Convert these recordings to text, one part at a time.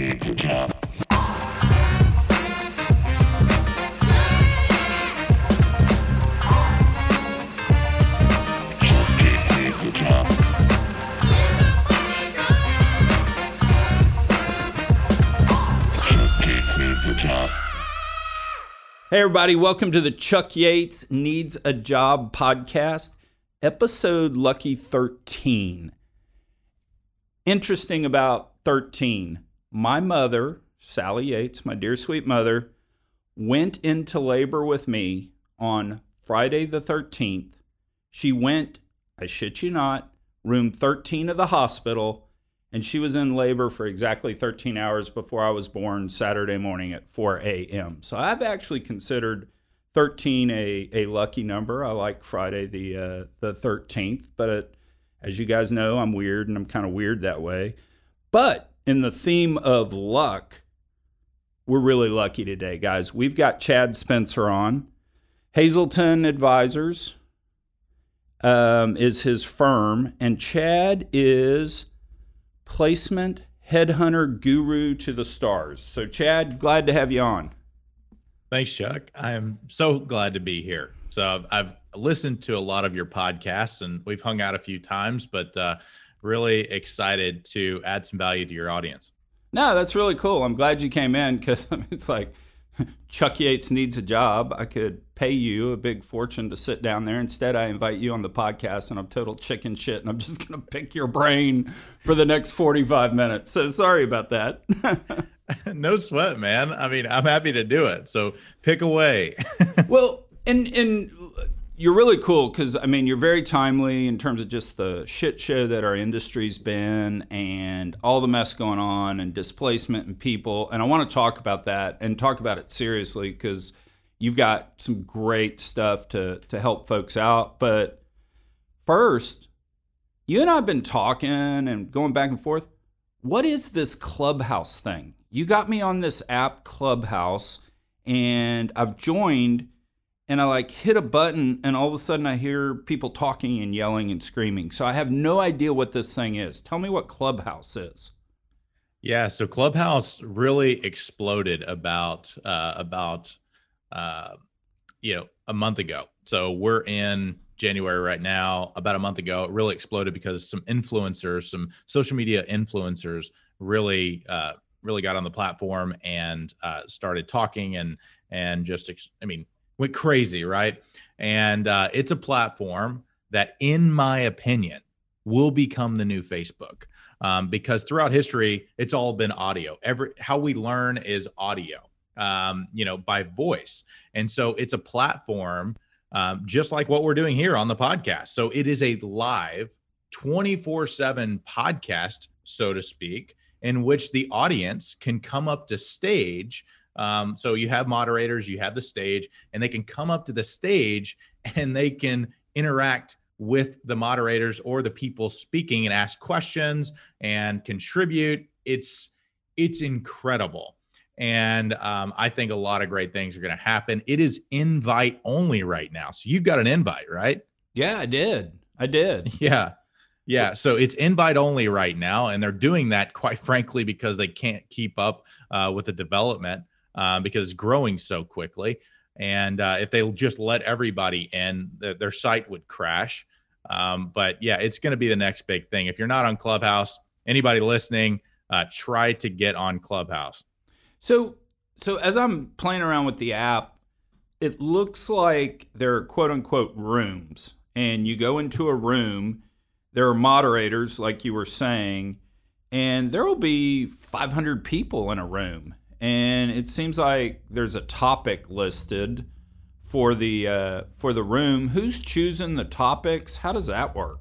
needs a job. Hey, everybody, welcome to the Chuck Yates Needs a Job podcast, episode lucky 13. Interesting about 13. My mother, Sally Yates, my dear sweet mother, went into labor with me on Friday the 13th. She went, I shit you not, room 13 of the hospital, and she was in labor for exactly 13 hours before I was born Saturday morning at 4 a.m. So I've actually considered 13 a, a lucky number. I like Friday the uh, the 13th, but it, as you guys know, I'm weird and I'm kind of weird that way. But in the theme of luck, we're really lucky today, guys. We've got Chad Spencer on. Hazelton Advisors um, is his firm, and Chad is placement headhunter guru to the stars. So, Chad, glad to have you on. Thanks, Chuck. I am so glad to be here. So I've, listened to a lot of your podcasts and we've hung out a few times, but uh, really excited to add some value to your audience. No, that's really cool. I'm glad you came in because it's like Chuck Yates needs a job. I could pay you a big fortune to sit down there. Instead, I invite you on the podcast and I'm total chicken shit and I'm just going to pick your brain for the next 45 minutes. So sorry about that. no sweat, man. I mean, I'm happy to do it. So pick away. well, and and you're really cool because I mean you're very timely in terms of just the shit show that our industry's been and all the mess going on and displacement and people. And I want to talk about that and talk about it seriously because you've got some great stuff to to help folks out. But first, you and I've been talking and going back and forth. What is this clubhouse thing? You got me on this app Clubhouse and I've joined and I like hit a button and all of a sudden I hear people talking and yelling and screaming. So I have no idea what this thing is. Tell me what Clubhouse is. Yeah, so Clubhouse really exploded about uh, about uh, you know a month ago. So we're in January right now. About a month ago, it really exploded because some influencers, some social media influencers, really uh, really got on the platform and uh, started talking and and just I mean went crazy, right? And uh, it's a platform that, in my opinion, will become the new Facebook. Um, because throughout history, it's all been audio. Every how we learn is audio, um, you know, by voice, and so it's a platform um, just like what we're doing here on the podcast. So it is a live, twenty four seven podcast, so to speak, in which the audience can come up to stage. Um, so you have moderators, you have the stage, and they can come up to the stage and they can interact with the moderators or the people speaking and ask questions and contribute. It's it's incredible. And um, I think a lot of great things are going to happen. It is invite only right now. So you've got an invite, right? Yeah, I did. I did. Yeah. Yeah, so it's invite only right now, and they're doing that quite frankly because they can't keep up uh, with the development uh, because it's growing so quickly. And uh, if they just let everybody in, the, their site would crash. Um, but yeah, it's going to be the next big thing. If you're not on Clubhouse, anybody listening, uh, try to get on Clubhouse. So, so as I'm playing around with the app, it looks like they're quote unquote rooms, and you go into a room there are moderators, like you were saying, and there will be 500 people in a room. And it seems like there's a topic listed for the uh, for the room. Who's choosing the topics? How does that work?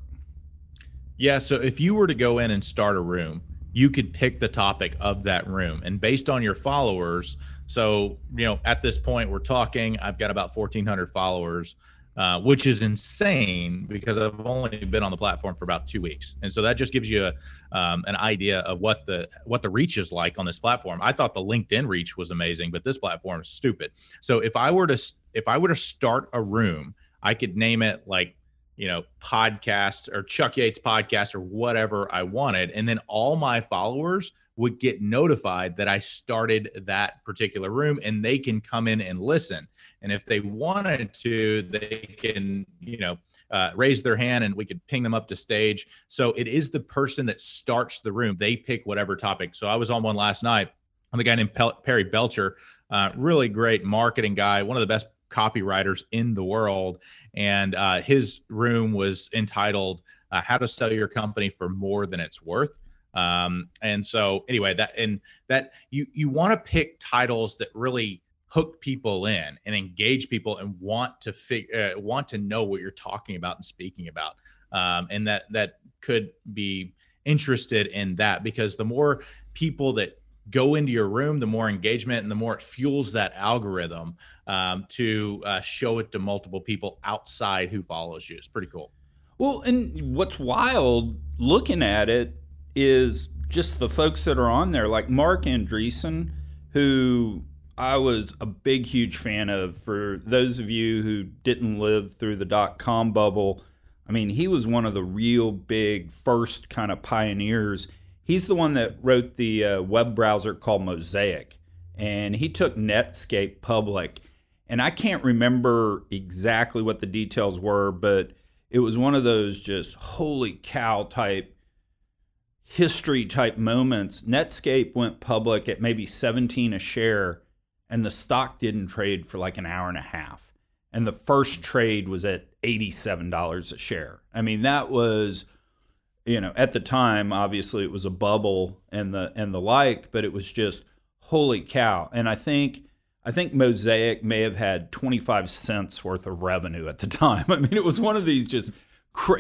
Yeah, so if you were to go in and start a room, you could pick the topic of that room, and based on your followers. So you know, at this point, we're talking. I've got about 1,400 followers uh, which is insane because I've only been on the platform for about two weeks, and so that just gives you a, um, an idea of what the what the reach is like on this platform. I thought the LinkedIn reach was amazing, but this platform is stupid. So if I were to if I were to start a room, I could name it like you know podcast or Chuck Yates podcast or whatever I wanted, and then all my followers would get notified that I started that particular room and they can come in and listen. And if they wanted to, they can, you know, uh, raise their hand and we could ping them up to stage. So it is the person that starts the room. They pick whatever topic. So I was on one last night on the guy named Perry Belcher, uh, really great marketing guy, one of the best copywriters in the world. And uh, his room was entitled uh, "How to Sell Your Company for More Than It's Worth." Um, and so, anyway, that and that you you want to pick titles that really hook people in and engage people and want to figure uh, want to know what you're talking about and speaking about. Um, and that that could be interested in that because the more people that go into your room the more engagement and the more it fuels that algorithm um, to uh, show it to multiple people outside who follows you. It's pretty cool. Well and what's wild looking at it is just the folks that are on there like mark andreessen who I was a big, huge fan of. For those of you who didn't live through the dot com bubble, I mean, he was one of the real big first kind of pioneers. He's the one that wrote the uh, web browser called Mosaic, and he took Netscape public. And I can't remember exactly what the details were, but it was one of those just holy cow type history type moments. Netscape went public at maybe 17 a share and the stock didn't trade for like an hour and a half. And the first trade was at $87 a share. I mean, that was you know, at the time obviously it was a bubble and the and the like, but it was just holy cow. And I think I think Mosaic may have had 25 cents worth of revenue at the time. I mean, it was one of these just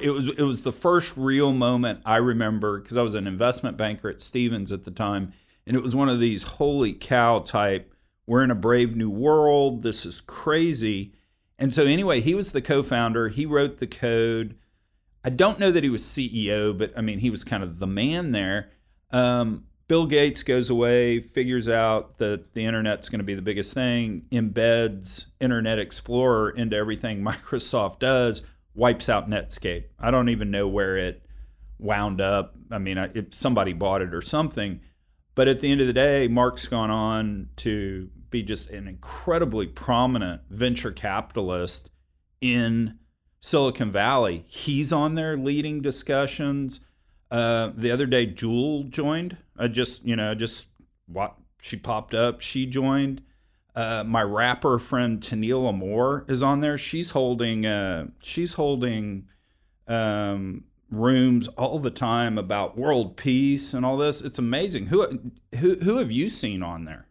it was it was the first real moment I remember because I was an investment banker at Stevens at the time, and it was one of these holy cow type we're in a brave new world. This is crazy. And so, anyway, he was the co founder. He wrote the code. I don't know that he was CEO, but I mean, he was kind of the man there. Um, Bill Gates goes away, figures out that the internet's going to be the biggest thing, embeds Internet Explorer into everything Microsoft does, wipes out Netscape. I don't even know where it wound up. I mean, if somebody bought it or something. But at the end of the day, Mark's gone on to be just an incredibly prominent venture capitalist in Silicon Valley. He's on there leading discussions. Uh, the other day, Jewel joined. I just, you know, just what she popped up. She joined. Uh, my rapper friend Tennille Moore is on there. She's holding. Uh, she's holding um, rooms all the time about world peace and all this. It's amazing. Who who who have you seen on there?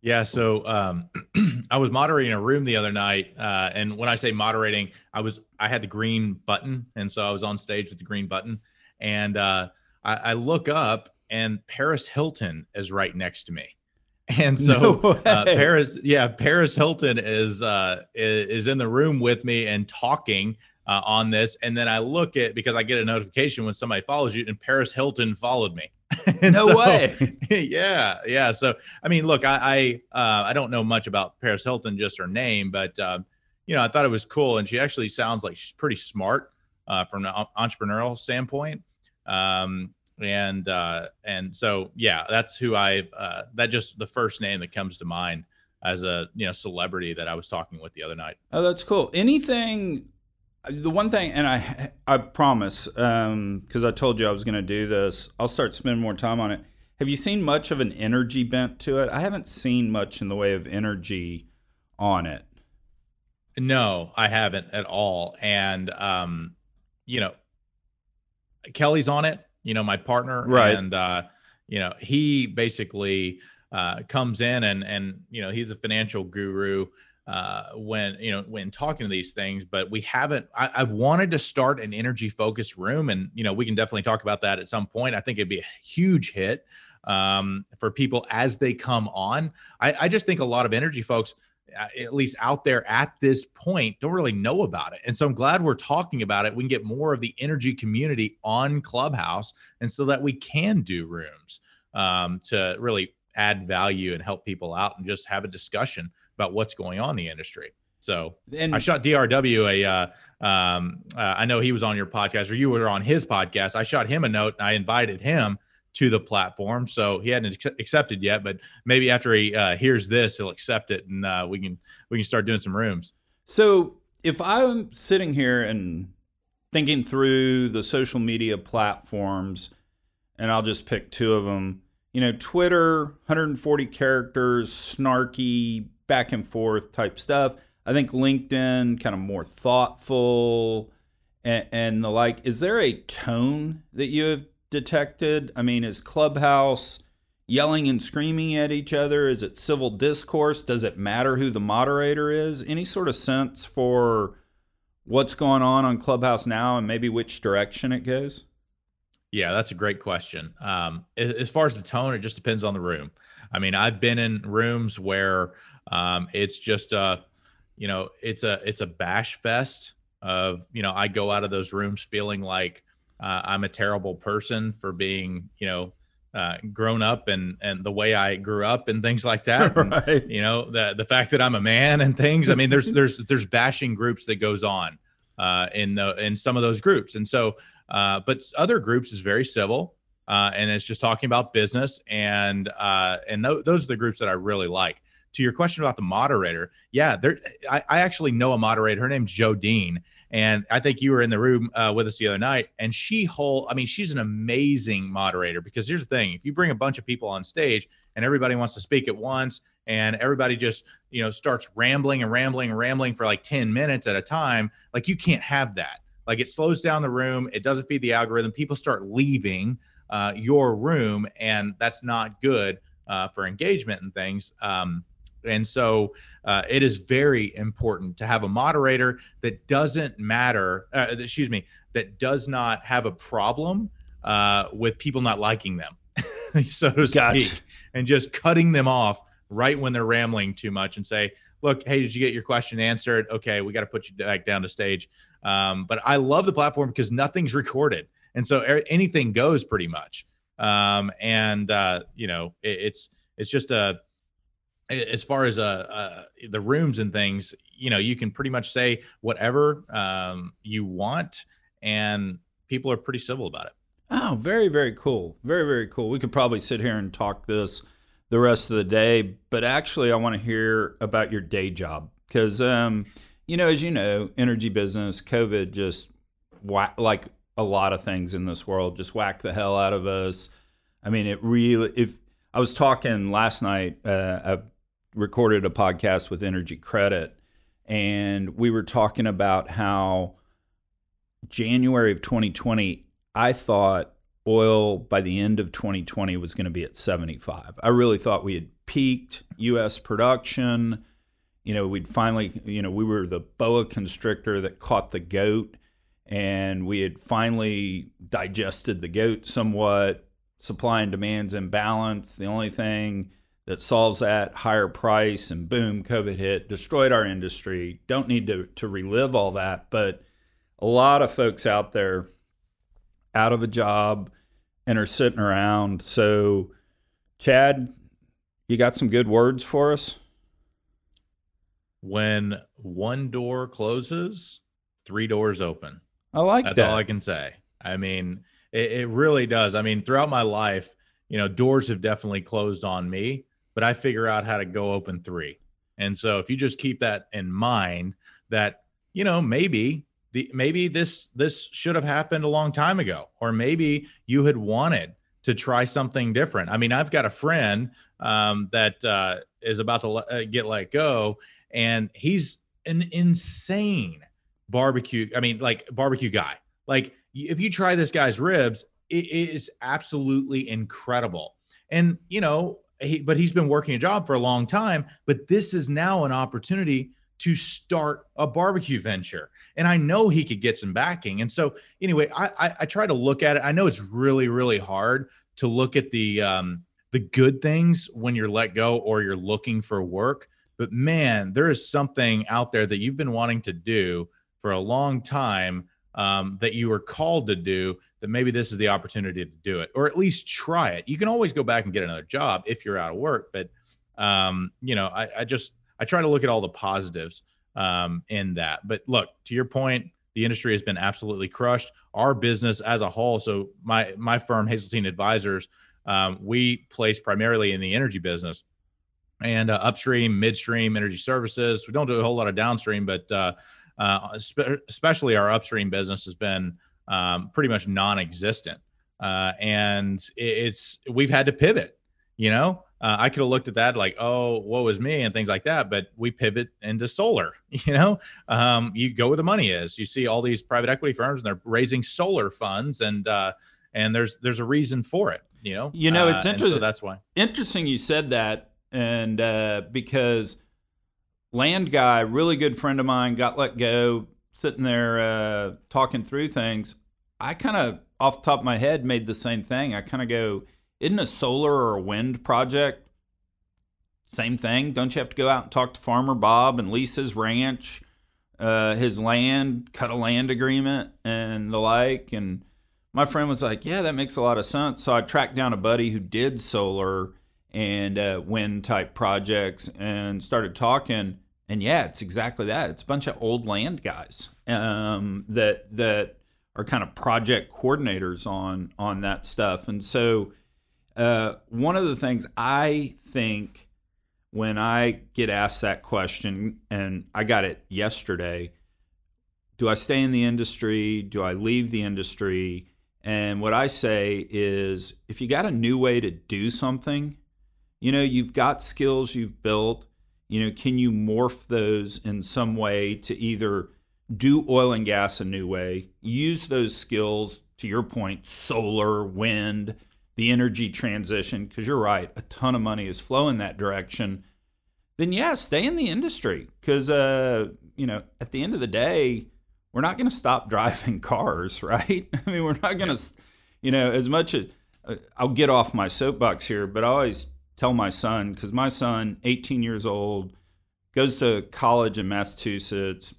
Yeah, so um, I was moderating a room the other night, uh, and when I say moderating, I was I had the green button, and so I was on stage with the green button, and uh, I, I, look up, and Paris Hilton is right next to me, and so no uh, Paris, yeah, Paris Hilton is uh, is in the room with me and talking uh, on this, and then I look at because I get a notification when somebody follows you, and Paris Hilton followed me. no so, way. yeah, yeah. So I mean, look, I I, uh, I don't know much about Paris Hilton, just her name, but um, you know, I thought it was cool, and she actually sounds like she's pretty smart uh, from an entrepreneurial standpoint. Um, and uh, and so yeah, that's who I uh, that just the first name that comes to mind as a you know celebrity that I was talking with the other night. Oh, that's cool. Anything the one thing, and I I promise, because um, I told you I was going to do this, I'll start spending more time on it. Have you seen much of an energy bent to it? I haven't seen much in the way of energy on it. No, I haven't at all. And um, you know, Kelly's on it. You know, my partner, right? And uh, you know, he basically uh, comes in and and you know he's a financial guru uh, when you know when talking to these things but we haven't I, have wanted to start an energy focused room and you know we can definitely talk about that at some point. I think it'd be a huge hit um, for people as they come on. I, I just think a lot of energy folks uh, at least out there at this point don't really know about it. And so i'm glad we're talking about it. We can get more of the energy community on clubhouse and so that we can do rooms um, to really add value and help people out and just have a discussion about what's going on in the industry. So and I shot DRW a. Uh, um, uh, I know he was on your podcast or you were on his podcast. I shot him a note. I invited him to the platform. So he hadn't ac- accepted yet, but maybe after he uh, hears this, he'll accept it, and uh, we can we can start doing some rooms. So if I'm sitting here and thinking through the social media platforms, and I'll just pick two of them. You know, Twitter, 140 characters, snarky, back and forth type stuff. I think LinkedIn, kind of more thoughtful and, and the like. Is there a tone that you have detected? I mean, is Clubhouse yelling and screaming at each other? Is it civil discourse? Does it matter who the moderator is? Any sort of sense for what's going on on Clubhouse now and maybe which direction it goes? Yeah, that's a great question. Um, as far as the tone, it just depends on the room. I mean, I've been in rooms where um, it's just a, you know, it's a it's a bash fest of you know I go out of those rooms feeling like uh, I'm a terrible person for being you know uh, grown up and and the way I grew up and things like that. And, right. You know the the fact that I'm a man and things. I mean, there's there's there's bashing groups that goes on uh, in the in some of those groups, and so uh, but other groups is very civil. Uh, and it's just talking about business and uh, and th- those are the groups that I really like to your question about the moderator, yeah, there. I, I actually know a moderator. Her name's Joe Dean, and I think you were in the room uh, with us the other night. And she whole, I mean, she's an amazing moderator because here's the thing: if you bring a bunch of people on stage and everybody wants to speak at once, and everybody just you know starts rambling and rambling and rambling for like ten minutes at a time, like you can't have that. Like it slows down the room. It doesn't feed the algorithm. People start leaving uh, your room, and that's not good uh, for engagement and things. Um, and so uh, it is very important to have a moderator that doesn't matter, uh, excuse me, that does not have a problem uh, with people not liking them, so to Gotcha. speak, and just cutting them off right when they're rambling too much and say, look, hey, did you get your question answered? Okay, we got to put you back down to stage. Um, but I love the platform because nothing's recorded. And so er- anything goes pretty much. Um, and, uh, you know, it, it's, it's just a, as far as uh, uh, the rooms and things, you know, you can pretty much say whatever um, you want, and people are pretty civil about it. Oh, very, very cool. Very, very cool. We could probably sit here and talk this the rest of the day, but actually, I want to hear about your day job because, um, you know, as you know, energy business, COVID just whack, like a lot of things in this world, just whacked the hell out of us. I mean, it really, if I was talking last night, uh, recorded a podcast with Energy Credit, and we were talking about how January of 2020, I thought oil by the end of 2020 was going to be at 75. I really thought we had peaked U.S. production. You know, we'd finally, you know, we were the boa constrictor that caught the goat, and we had finally digested the goat somewhat. Supply and demand's in balance. The only thing that solves that higher price, and boom, COVID hit, destroyed our industry. Don't need to, to relive all that, but a lot of folks out there out of a job and are sitting around. So, Chad, you got some good words for us? When one door closes, three doors open. I like That's that. all I can say. I mean, it, it really does. I mean, throughout my life, you know, doors have definitely closed on me, but I figure out how to go open three. And so if you just keep that in mind, that you know maybe the maybe this this should have happened a long time ago, or maybe you had wanted to try something different. I mean, I've got a friend um, that uh, is about to let, uh, get let go, and he's an insane barbecue. I mean, like barbecue guy. Like if you try this guy's ribs, it is absolutely incredible. And you know, he, but he's been working a job for a long time. But this is now an opportunity to start a barbecue venture. And I know he could get some backing. And so, anyway, I, I, I try to look at it. I know it's really, really hard to look at the um, the good things when you're let go or you're looking for work. But man, there is something out there that you've been wanting to do for a long time um, that you were called to do that maybe this is the opportunity to do it or at least try it you can always go back and get another job if you're out of work but um, you know I, I just i try to look at all the positives um, in that but look to your point the industry has been absolutely crushed. Our business as a whole, so my my firm Hazeltine Advisors, um, we place primarily in the energy business and uh, upstream, midstream energy services. We don't do a whole lot of downstream, but uh, uh, spe- especially our upstream business has been um, pretty much non-existent. Uh, and it's we've had to pivot. You know, uh, I could have looked at that like, oh, what was me and things like that, but we pivot into solar. You know, um, you go where the money is. You see all these private equity firms and they're raising solar funds, and uh, and there's there's a reason for it. You know, you know, it's interesting. So that's why interesting you said that, and uh, because land guy, really good friend of mine, got let go, sitting there uh, talking through things. I kind of off the top of my head made the same thing. I kind of go, isn't a solar or a wind project same thing? Don't you have to go out and talk to Farmer Bob and lease his ranch, uh, his land, cut a land agreement, and the like? And my friend was like, yeah, that makes a lot of sense. So I tracked down a buddy who did solar and uh, wind type projects and started talking. And yeah, it's exactly that. It's a bunch of old land guys um, that that are kind of project coordinators on on that stuff. And so, uh, one of the things I think when I get asked that question, and I got it yesterday, do I stay in the industry? Do I leave the industry? And what I say is, if you got a new way to do something, you know, you've got skills you've built. You know, can you morph those in some way to either do oil and gas a new way, use those skills to your point, solar, wind, the energy transition, because you're right, a ton of money is flowing that direction, then yeah, stay in the industry. Because, uh, you know, at the end of the day, we're not going to stop driving cars, right? I mean, we're not going to, you know, as much as uh, I'll get off my soapbox here, but I always tell my son, because my son, 18 years old, goes to college in Massachusetts,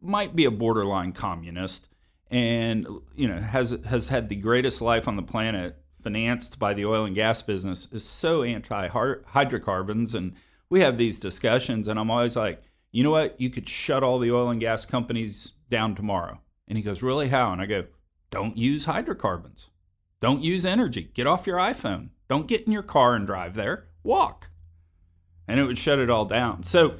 might be a borderline communist and you know has has had the greatest life on the planet financed by the oil and gas business is so anti hydrocarbons and we have these discussions and I'm always like you know what? You could shut all the oil and gas companies down tomorrow. And he goes really? How? And I go don't use hydrocarbons. Don't use energy. Get off your iPhone don't get in your car and drive there. Walk. And it would shut it all down. So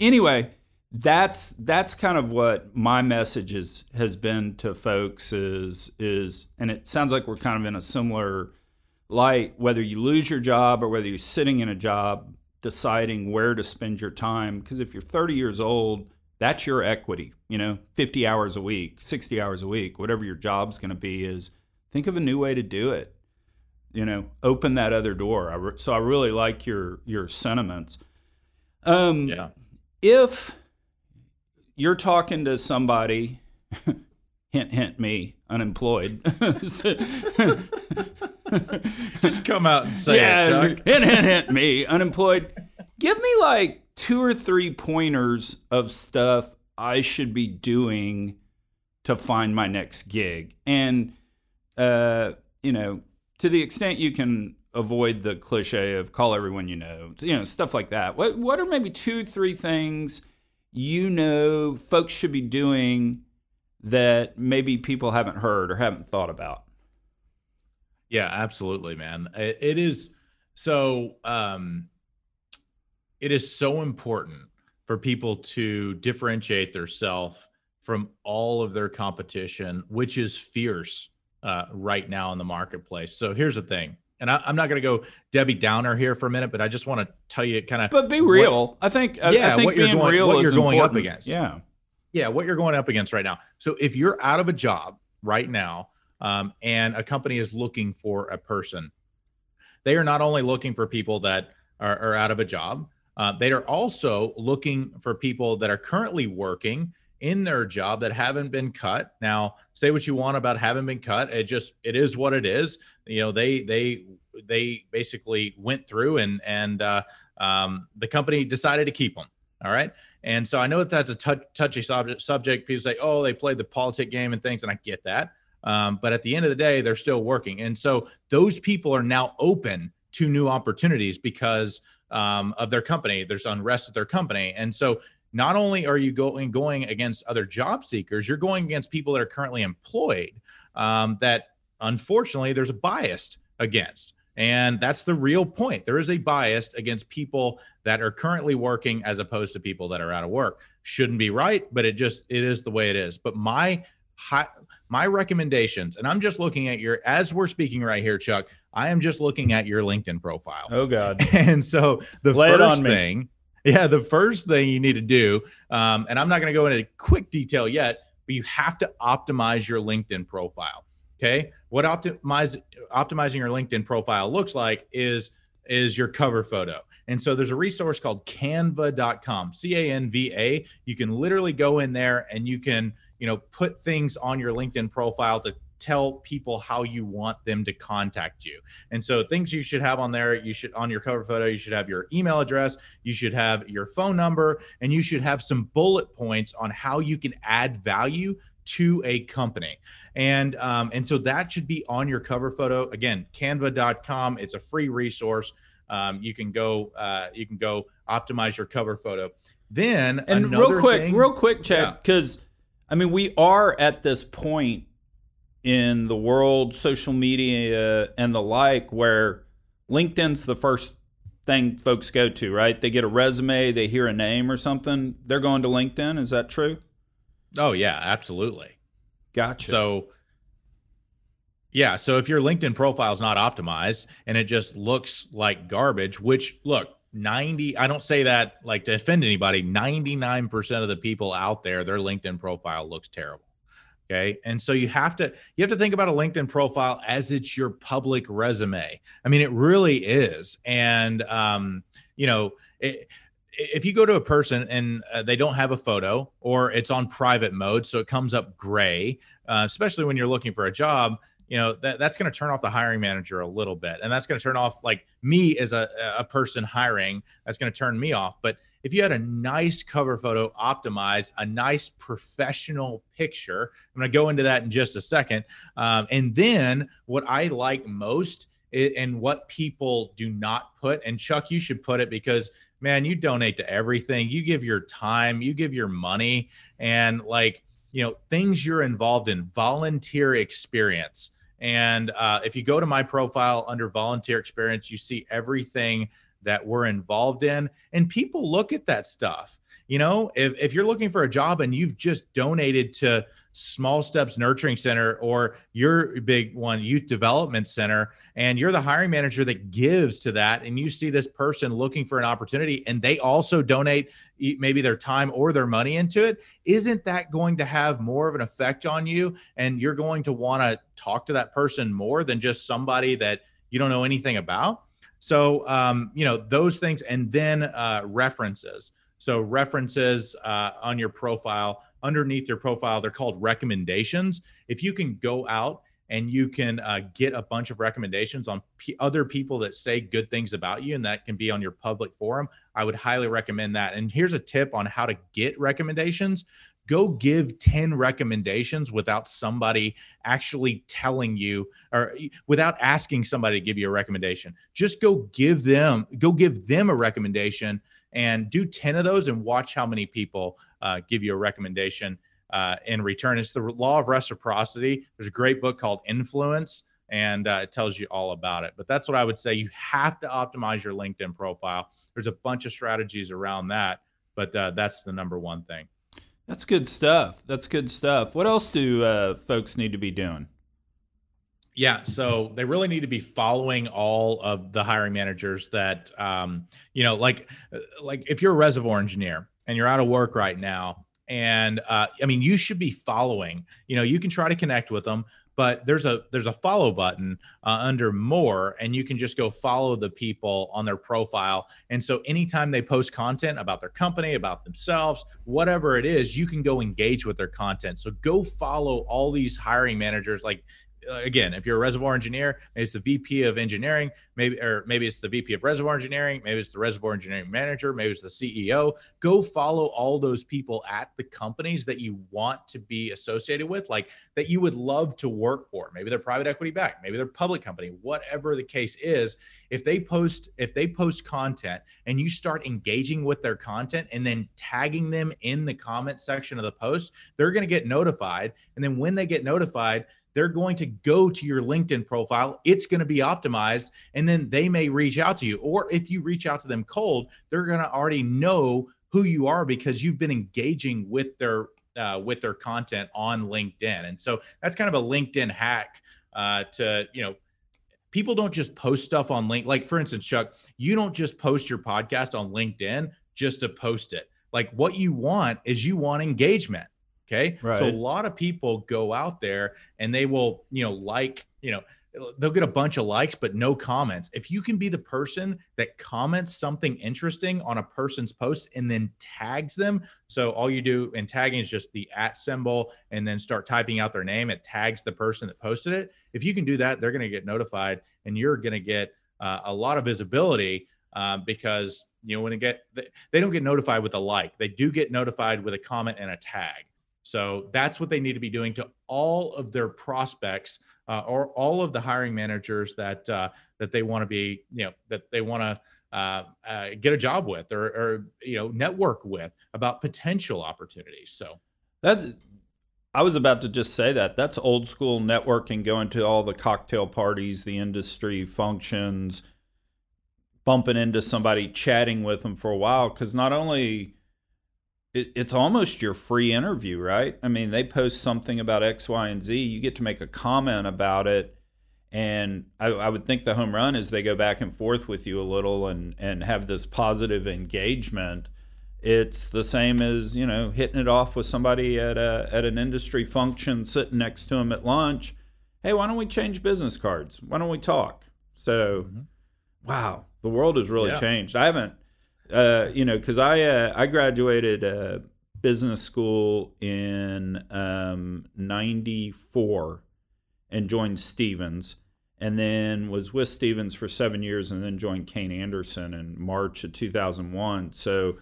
anyway that's that's kind of what my message is, has been to folks is is and it sounds like we're kind of in a similar light whether you lose your job or whether you're sitting in a job deciding where to spend your time. Because if you're 30 years old that's your equity you know 50 hours a week 60 hours a week whatever your job's going to be is think of a new way to do it you know open that other door I re- so i really like your your sentiments um yeah if you're talking to somebody, hint, hint, me, unemployed. Just come out and say yeah, it, Chuck. Hint, hint, hint, me, unemployed. Give me like two or three pointers of stuff I should be doing to find my next gig. And, uh, you know, to the extent you can avoid the cliche of call everyone you know, you know, stuff like that. What, what are maybe two, three things you know folks should be doing that maybe people haven't heard or haven't thought about? Yeah, absolutely, man. it, it is so um it is so important for people to differentiate themselves from all of their competition, which is fierce uh, right now in the marketplace. So here's the thing and I, am not going to go Debbie Downer here for a minute, but I just want to tell you kind of. But be real. What, I think. Yeah, I think what you're going, what you're going up against. Yeah, yeah, what you're going up against right now. So if you're out of a job right now, um, and a company is looking for a person, they are not only looking for people that are, are out of a job, uh, they are also looking for people that are currently working in their job that haven't been cut. Now, say what you want about haven't been cut. It just it is what it is. You know, they they they basically went through and and uh, um, the company decided to keep them. All right. And so I know that that's a touchy subject. Subject. People say, "Oh, they played the politic game and things," and I get that. Um, but at the end of the day, they're still working, and so those people are now open to new opportunities because um, of their company. There's unrest at their company, and so not only are you going going against other job seekers, you're going against people that are currently employed um, that unfortunately there's a bias against. And that's the real point. There is a bias against people that are currently working as opposed to people that are out of work. Shouldn't be right, but it just it is the way it is. But my high, my recommendations, and I'm just looking at your as we're speaking right here, Chuck. I am just looking at your LinkedIn profile. Oh God. And so the Lay it first thing, yeah, the first thing you need to do, um, and I'm not going to go into quick detail yet, but you have to optimize your LinkedIn profile. Okay, what optimize optimizing your LinkedIn profile looks like is is your cover photo. And so there's a resource called canva.com, C A N V A. You can literally go in there and you can, you know, put things on your LinkedIn profile to tell people how you want them to contact you. And so things you should have on there, you should on your cover photo, you should have your email address, you should have your phone number, and you should have some bullet points on how you can add value to a company. And um, and so that should be on your cover photo. Again, canva.com. It's a free resource. Um, you can go uh, you can go optimize your cover photo. Then And real quick, thing- real quick, Yeah. Chad, because I mean, we are at this point in the world, social media and the like, where LinkedIn's the first thing folks go to, right? They get a resume, they hear a name or something, they're going to LinkedIn. Is that true? Oh yeah, absolutely. Gotcha. So yeah, so if your LinkedIn profile is not optimized and it just looks like garbage, which look, 90 I don't say that like to offend anybody, 99% of the people out there their LinkedIn profile looks terrible. Okay? And so you have to you have to think about a LinkedIn profile as it's your public resume. I mean, it really is. And um, you know, it, if you go to a person and uh, they don't have a photo or it's on private mode, so it comes up gray, uh, especially when you're looking for a job, you know that that's going to turn off the hiring manager a little bit, and that's going to turn off like me as a a person hiring. That's going to turn me off. But if you had a nice cover photo optimized, a nice professional picture, I'm going to go into that in just a second. Um, and then what I like most i- and what people do not put, and Chuck, you should put it because man, you donate to everything. You give your time, you give your money, and like, you know, things you're involved in, volunteer experience. And uh, if you go to my profile under volunteer experience, you see everything that we're involved in. And people look at that stuff. You know, if, if you're looking for a job and you've just donated to Small Steps Nurturing Center or your big one, Youth Development Center, and you're the hiring manager that gives to that, and you see this person looking for an opportunity and they also donate maybe their time or their money into it, isn't that going to have more of an effect on you? And you're going to want to talk to that person more than just somebody that you don't know anything about. So, um, you know, those things, and then uh, references. So, references uh, on your profile, underneath your profile, they're called recommendations. If you can go out and you can uh, get a bunch of recommendations on p- other people that say good things about you, and that can be on your public forum, I would highly recommend that. And here's a tip on how to get recommendations go give 10 recommendations without somebody actually telling you or without asking somebody to give you a recommendation. Just go give them go give them a recommendation and do 10 of those and watch how many people uh, give you a recommendation uh, in return. It's the law of reciprocity. There's a great book called influence and uh, it tells you all about it. But that's what i would say. You have to optimize your linkedin profile. There's a bunch of strategies around that but uh, that's the number one thing That's good stuff. That's good stuff. What else do uh, folks need to be doing? Yeah, so they really need to be following all of the hiring managers that, um, you know, like, like if you're a reservoir engineer and you're out of work right now, and uh, I mean, you should be following. You know, you can try to connect with them, but there's a there's a follow button uh, under more, and you can just go follow the people on their profile. And so, anytime they post content about their company, about themselves, whatever it is, you can go engage with their content. So go follow all these hiring managers, like Uh, again, if you're a reservoir engineer, maybe it's the VP of engineering, maybe or maybe it's the VP of reservoir engineering, maybe it's the reservoir engineering manager, maybe it's the CEO. Go follow all those people at the companies that you want to be associated with, like that you would love to work for. Maybe they're private equity backed, maybe they're public company, whatever the case is. If they post if they post content and you start engaging with their content and then tagging them in the comment section of the post, they're going to get notified. And then when they get notified, they're going to go to your LinkedIn profile. It's going to be optimized, and then they may reach out to you. Or if you reach out to them cold, they're going to already know who you are because you've been engaging with their uh, with their content on LinkedIn. And so that's kind of a LinkedIn hack uh, to you know. People don't just post stuff on link. Like for instance, Chuck, you don't just post your podcast on LinkedIn just to post it. Like what you want is you want engagement. Okay. Right. So a lot of people go out there and they will, you know, like, you know, they'll get a bunch of likes, but no comments. If you can be the person that comments something interesting on a person's post and then tags them. So all you do in tagging is just the at symbol and then start typing out their name. It tags the person that posted it. If you can do that, they're going to get notified and you're going to get uh, a lot of visibility uh, because, you know, when they get, they don't get notified with a like, they do get notified with a comment and a tag. So that's what they need to be doing to all of their prospects uh, or all of the hiring managers that uh, that they want to be, you know, that they want to uh, uh, get a job with or, or you know network with about potential opportunities. So that I was about to just say that that's old school networking, going to all the cocktail parties, the industry functions, bumping into somebody, chatting with them for a while, because not only it, it's almost your free interview, right? I mean, they post something about X, Y, and Z. You get to make a comment about it. And I, I would think the home run is they go back and forth with you a little and, and have this positive engagement. It's the same as, you know, hitting it off with somebody at, a, at an industry function, sitting next to them at lunch. Hey, why don't we change business cards? Why don't we talk? So, mm-hmm. wow, the world has really yeah. changed. I haven't uh, you know, because I uh, I graduated uh, business school in um, '94 and joined Stevens, and then was with Stevens for seven years, and then joined Kayne Anderson in March of 2001. So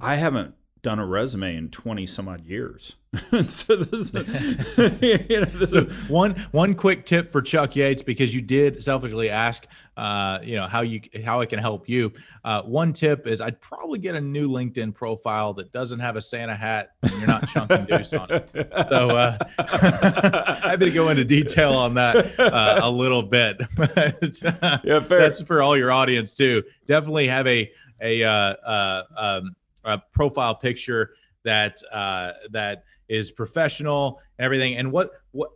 I haven't done a resume in 20 some odd years. so this, you know, this so one one quick tip for Chuck Yates because you did selfishly ask uh, you know how you how I can help you. Uh, one tip is I'd probably get a new LinkedIn profile that doesn't have a Santa hat and you're not chunking deuce on it. So uh, happy to go into detail on that uh, a little bit. yeah, fair. That's for all your audience too. Definitely have a a uh, uh, um, a profile picture that uh, that is professional everything. And what what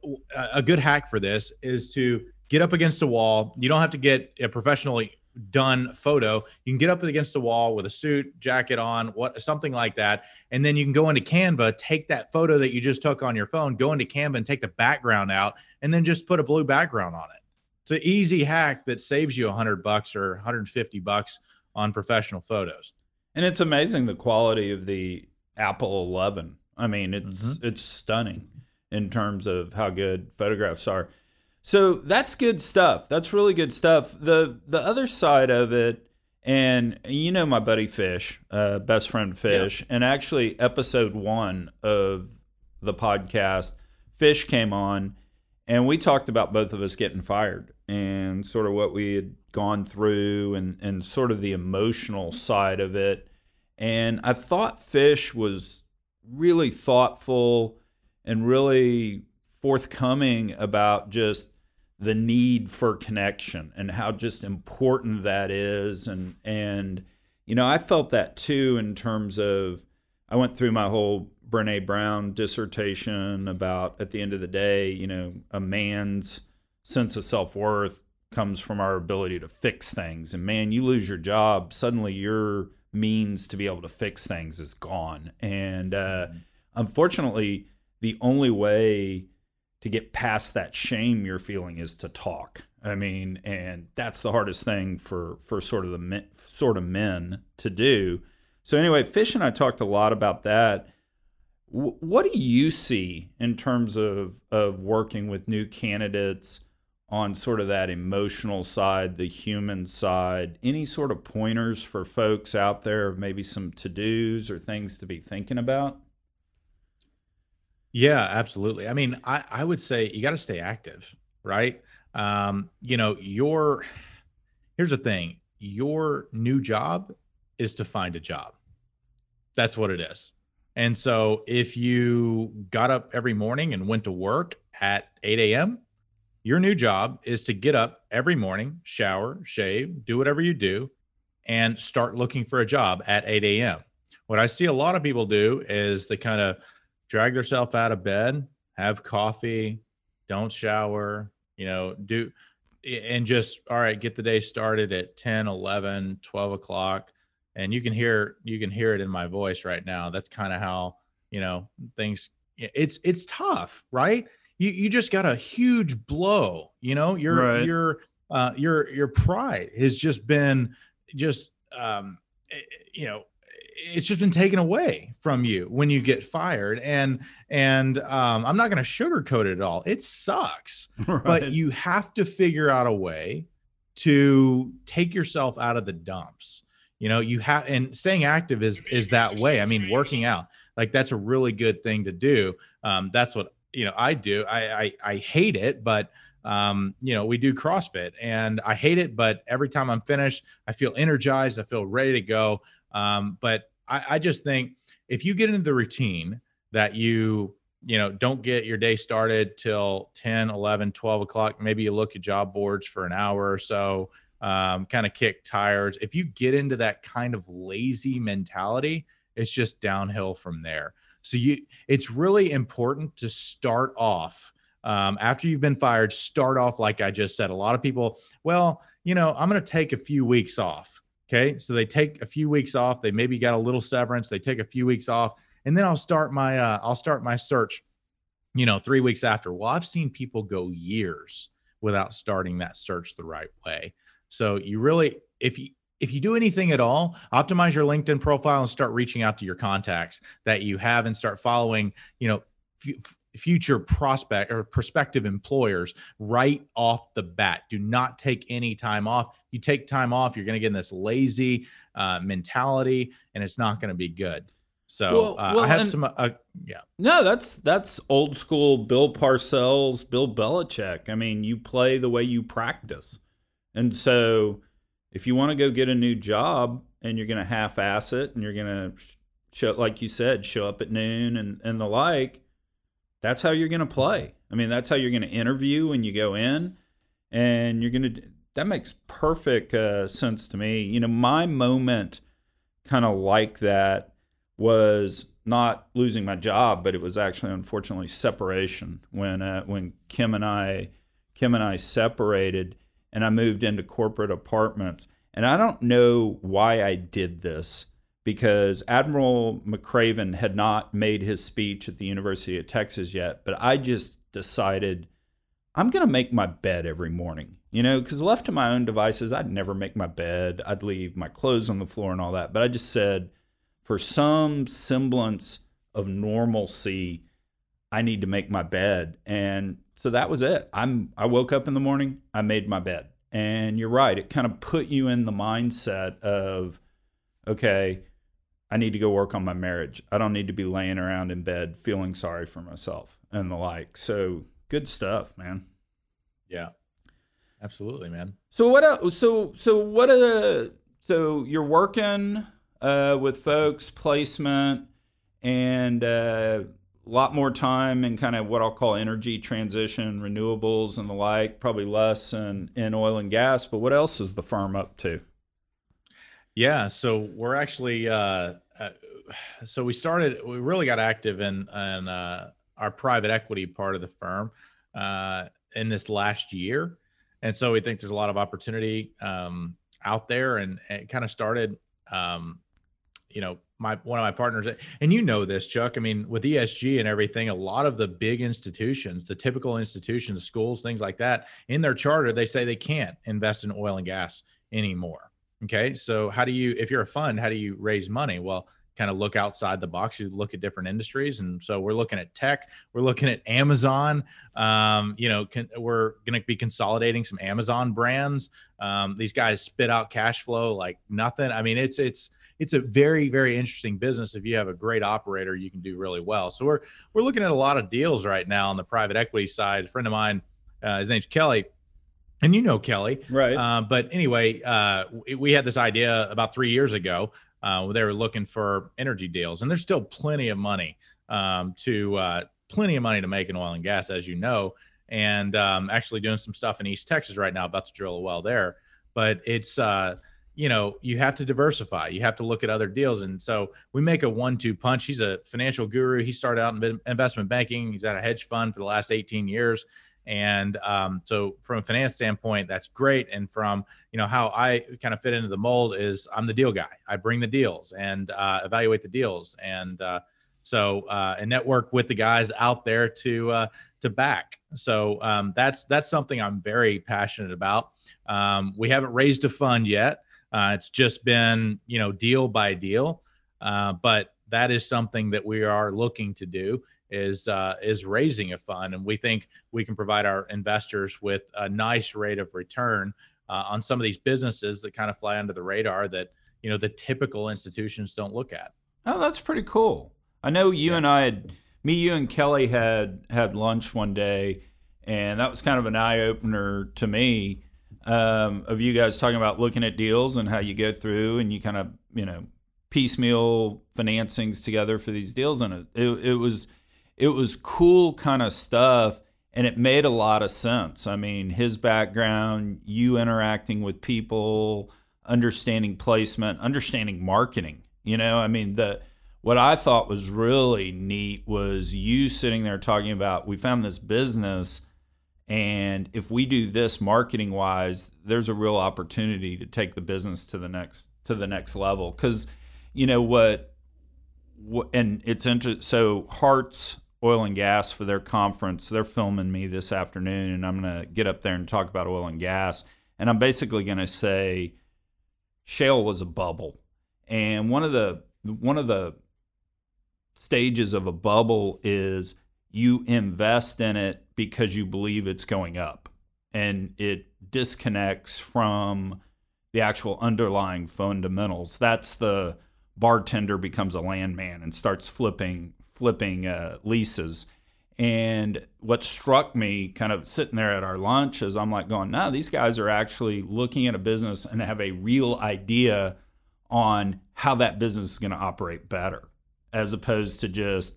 a good hack for this is to get up against a wall. You don't have to get a professionally done photo. You can get up against the wall with a suit jacket on what something like that. And then you can go into canva take that photo that you just took on your phone go into canva and take the background out and then just put a blue background on it. It's an easy hack that saves you 100 bucks or 150 bucks on professional photos and it's amazing the quality of the Apple 11. I mean, it's mm-hmm. it's stunning in terms of how good photographs are. So that's good stuff. That's really good stuff. The the other side of it, and you know my buddy Fish, uh, best friend Fish, yep. and actually episode one of the podcast, Fish came on, and we talked about both of us getting fired and sort of what we had gone through and and sort of the emotional side of it. And I thought Fish was really thoughtful and really forthcoming about just the need for connection and how just important that is. And and you know I felt that too in terms of I went through my whole Brene Brown dissertation about at the end of the day, you know, a man's sense of self-worth comes from our ability to fix things. And man, you lose your job, suddenly you're means to be able to fix things is gone. And uh, mm-hmm. unfortunately, the only way to get past that shame you're feeling is to talk. I mean, and that's the hardest thing for for sort of the men, sort of men to do. So anyway, Fish and I talked a lot about that. wh- what do you see in terms of of working with new candidates on sort of that emotional side, the human side? Any sort of pointers for folks out there of maybe some to dos or things to be thinking about? Yeah, absolutely. I mean, I, I would say you got to stay active, right? Um, you know, your here's the thing your new job is to find a job. That's what it is. And so if you got up every morning and went to work at 8 a.m., your new job is to get up every morning, shower, shave, do whatever you do, and start looking for a job at 8 a.m. What I see a lot of people do is they kind of drag themselves out of bed, have coffee, don't shower, you know, do and just all right, get the day started at 10, 11, 12 o'clock. And you can hear you can hear it in my voice right now. That's kind of how, you know, things it's it's tough, right? You you just got a huge blow, you know, your right. your uh your your pride has just been just um eh, you know it's just been taken away from you when you get fired. And and um, i'm not going to sugarcoat it at all. It sucks. Right. but you have to figure out a way to take yourself out of the dumps. You know you have and staying active is is that way. I mean working out like that's a really good thing to do. Um, that's what you know i do i i, I hate it but um, you know, we do CrossFit and I hate it, but every time I'm finished, I feel energized. I feel ready to go. Um, but I, I just think if you get into the routine that you you know don't get your day started till 10 11 12 o'clock maybe you look at job boards for an hour or so um, kind of kick tires if you get into that kind of lazy mentality it's just downhill from there so you it's really important to start off um, after you've been fired start off like i just said a lot of people well you know i'm going to take a few weeks off Okay. So they take a few weeks off. They maybe got a little severance. They take a few weeks off. And then I'll start my uh, I'll start my search, you know, three weeks after. Well, I've seen people go years without starting that search the right way. So you really, if you if you do anything at all, optimize your LinkedIn profile and start reaching out to your contacts that you have and start following, you know, future prospect or prospective employers right off the bat. Do not take any time off. You take time off, you're going to get in this lazy uh, mentality, and it's not going to be good. So well, uh, well, I have some, uh, yeah. No, that's that's old school Bill Parcells, Bill Belichick. I mean, you play the way you practice, and so if you want to go get a new job and you're going to half-ass it, and you're going to show, like you said, show up at noon and and the like that's how you're going to play. I mean, that's how you're going to interview when you go in, and you're going to. That makes perfect uh, sense to me. You know, my moment, kind of like that, was not losing my job, but it was actually unfortunately separation when uh, when Kim and I Kim and I separated, and I moved into corporate apartments. And I don't know why I did this because Admiral McRaven had not made his speech at the University of Texas yet, but I just decided I'm going to make my bed every morning. You know, because left to my own devices, I'd never make my bed. I'd leave my clothes on the floor and all that. But I just said, for some semblance of normalcy, I need to make my bed. And so that was it. I'm I woke up in the morning, I made my bed. And you're right, it kind of put you in the mindset of okay, I need to go work on my marriage. I don't need to be laying around in bed feeling sorry for myself and the like. So good stuff, man. Yeah. Absolutely, man. So what else, so so what uh so you're working uh with folks placement and uh a lot more time in kind of what I'll call energy transition, renewables and the like, probably less in, in oil and gas, but what else is the firm up to? Yeah, so we're actually uh, uh, so we started we really got active in in uh, our private equity part of the firm uh, in this last year, and so we think there's a lot of opportunity um, out there, and, it kind of started. Um, you know, my one of my partners, and you know this, Chuck. I mean, with ESG and everything, a lot of the big institutions, the typical institutions, schools, things like that, in their charter, they say they can't invest in oil and gas anymore Okay. So how do you, if you're a fund, how do you raise money? Well, kind of look outside the box. You look at different industries, and so we're looking at tech. We're looking at Amazon. Um, you know, can, we're going to be consolidating some Amazon brands. Um, these guys spit out cash flow like nothing. I mean, it's it's it's a very very interesting business. If you have a great operator, you can do really well. So we're we're looking at a lot of deals right now on the private equity side. A friend of mine, uh, his name's Kelly and you know Kelly, right? Uh, but anyway, uh, we had this idea about three years ago. Uh, they were looking for energy deals, and there's still plenty of money um, to uh, plenty of money to make in oil and gas, as you know. And um, actually doing some stuff in East Texas right now, about to drill a well there. But it's uh, you know you have to diversify. You have to look at other deals, and so we make a one-two punch. He's a financial guru. He started out in investment banking. He's at a hedge fund for the last 18 years and um, so from a finance standpoint, that's great. And from, you know, how I kind of fit into the mold is I'm the deal guy. I bring the deals and uh, evaluate the deals. And uh, so, uh, and network with the guys out there to, uh, to back. So um, that's, that's something I'm very passionate about. Um, we haven't raised a fund yet. Uh, it's just been, you know, deal by deal. Uh, but that is something that we are looking to do is uh, is raising a fund, and we think we can provide our investors with a nice rate of return uh, on some of these businesses that kind of fly under the radar that you know the typical institutions don't look at. Oh, that's pretty cool. I know you yeah. and I had me, you and Kelly had had lunch one day, and that was kind of an eye opener to me. Um, of you guys talking about looking at deals and how you go through and you kind of you know piecemeal financings together for these deals and it, it, it was it was cool kind of stuff and it made a lot of sense. I mean, his background, you interacting with people, understanding placement, understanding marketing. You know, I mean, the what I thought was really neat was you sitting there talking about we found this business and if we do this marketing wise, there's a real opportunity to take the business to the next to the next level cuz you know what, what and it's interesting so Hart's oil and gas for their conference. They're filming me this afternoon, and I'm going to get up there and talk about oil and gas. And I'm basically going to say shale was a bubble, and one of the one of the stages of a bubble is you invest in it because you believe it's going up, and it disconnects from the actual underlying fundamentals. That's the bartender becomes a landman and starts flipping flipping uh, leases. And what struck me kind of sitting there at our lunch is I'm like going, no, these guys are actually looking at a business and have a real idea on how that business is going to operate better as opposed to just,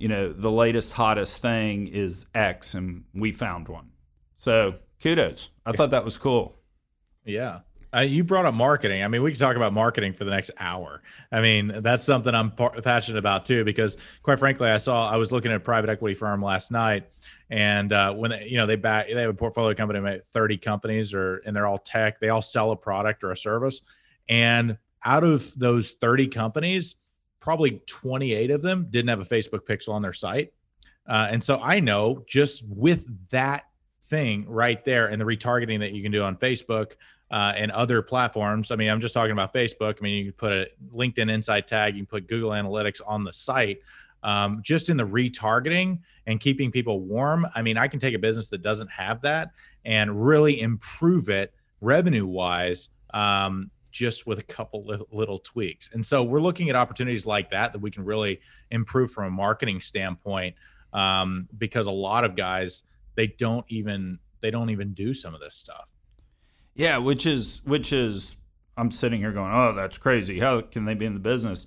you know, the latest, hottest thing is X and we found one. So kudos. I thought that was cool. Yeah. Uh, you brought up marketing. I mean, we could talk about marketing for the next hour. I mean, that's something I'm par- passionate about too, because quite frankly, I saw I was looking at a private equity firm last night, and uh, when they, you know they back they have a portfolio company, of 30 companies, or and they're all tech. They all sell a product or a service, and out of those 30 companies, probably 28 of them didn't have a Facebook pixel on their site, uh, and so I know just with that thing right there and the retargeting that you can do on Facebook uh, and other platforms. I mean, I'm just talking about Facebook. I mean, you can put a LinkedIn Insight tag, you can put Google Analytics on the site. Um, just in the retargeting and keeping people warm. I mean, I can take a business that doesn't have that and really improve it revenue wise. Um, just with a couple little tweaks. And so we're looking at opportunities like that that we can really improve from a marketing standpoint um, because a lot of guys they don't even they don't even do some of this stuff. Yeah, which is which is I'm sitting here going, "Oh, that's crazy. How can they be in the business?"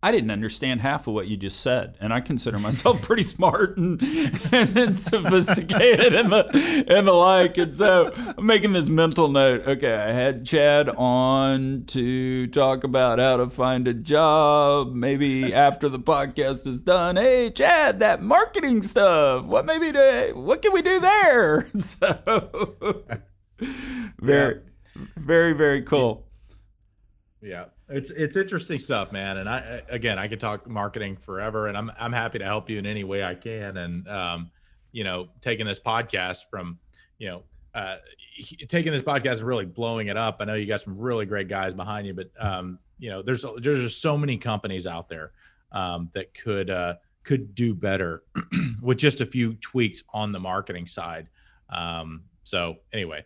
I didn't understand half of what you just said, and I consider myself pretty smart and and sophisticated and the and the like. And so I'm making this mental note. Okay, I had Chad on to talk about how to find a job. Maybe after the podcast is done, hey Chad, that marketing stuff. What maybe to, what can we do there? So very, very, very cool. Yeah, it's it's interesting stuff, man. And I again, I could talk marketing forever, and I'm I'm happy to help you in any way I can. And um, you know, taking this podcast from, you know, uh, taking this podcast and really blowing it up. I know you got some really great guys behind you, but um, you know, there's there's just so many companies out there um, that could uh, could do better with just a few tweaks on the marketing side. Um, so anyway,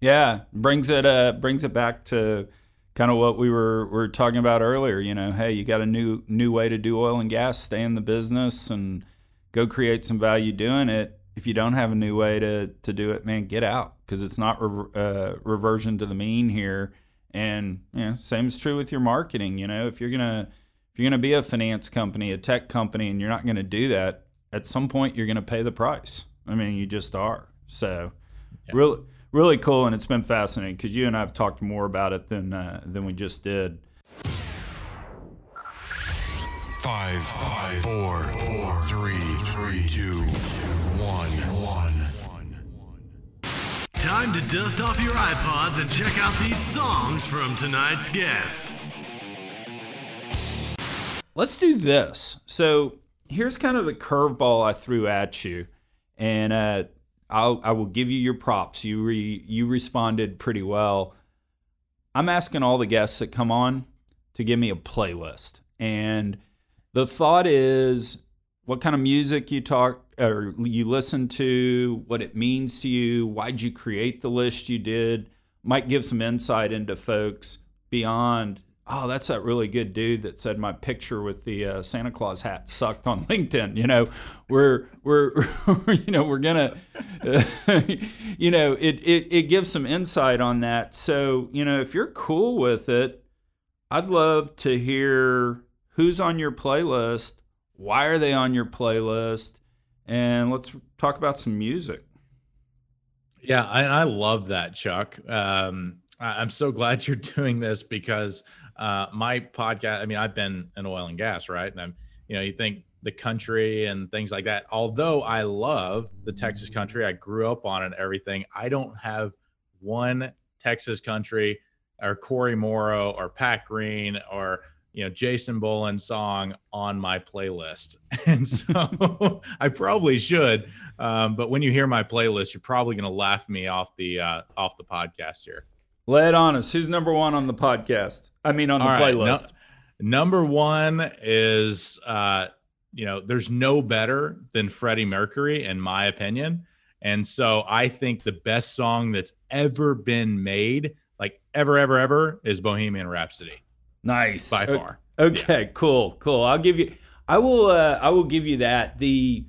yeah, brings it uh brings it back to kind of what we were were talking about earlier. You know, hey, you got a new new way to do oil and gas. Stay in the business and go create some value doing it. If you don't have a new way to to do it, man, get out because it's not re- uh, reversion to the mean here. And you know, same is true with your marketing. You know, if you're gonna if you're gonna be a finance company, a tech company, and you're not gonna do that, at some point you're gonna pay the price. I mean, you just are. So, yeah. really really cool, and it's been fascinating because you and I have talked more about it than uh, than we just did. Five, five, four, four, three, three, two, one, one. Time to dust off your iPods and check out these songs from tonight's guest. Let's do this. So here's kind of the curveball I threw at you, and uh, I'll, I will give you your props. You re, you responded pretty well. I'm asking all the guests that come on to give me a playlist, and the thought is what kind of music you talk or you listen to, what it means to you, why'd you create the list you did. Might give some insight into folks beyond oh, that's that really good dude that said my picture with the uh, Santa Claus hat sucked on LinkedIn. You know, we're we're you know we're gonna uh, you know it, it it gives some insight on that. So you know if you're cool with it, I'd love to hear who's on your playlist, why are they on your playlist, and let's talk about some music. Yeah, I, I love that, Chuck. Um, I'm so glad you're doing this because uh, my podcast, I mean, I've been in oil and gas, right? And I'm, you know, you think the country and things like that. Although I love the Texas country, I grew up on it and everything. I don't have one Texas country or Cory Morrow or Pat Green or you know Jason Boland song on my playlist, and so I probably should. Um, but when you hear my playlist, you're probably going to laugh me off the uh, off the podcast here. On us. Who's number one on the podcast? I mean, on the All playlist. Right, no, number one is, uh, you know, there's no better than Freddie Mercury, in my opinion. And so I think the best song that's ever been made, like ever, ever, ever, is Bohemian Rhapsody. Nice. By far. Okay, yeah. cool, cool. I'll give you I will uh I will give you that. The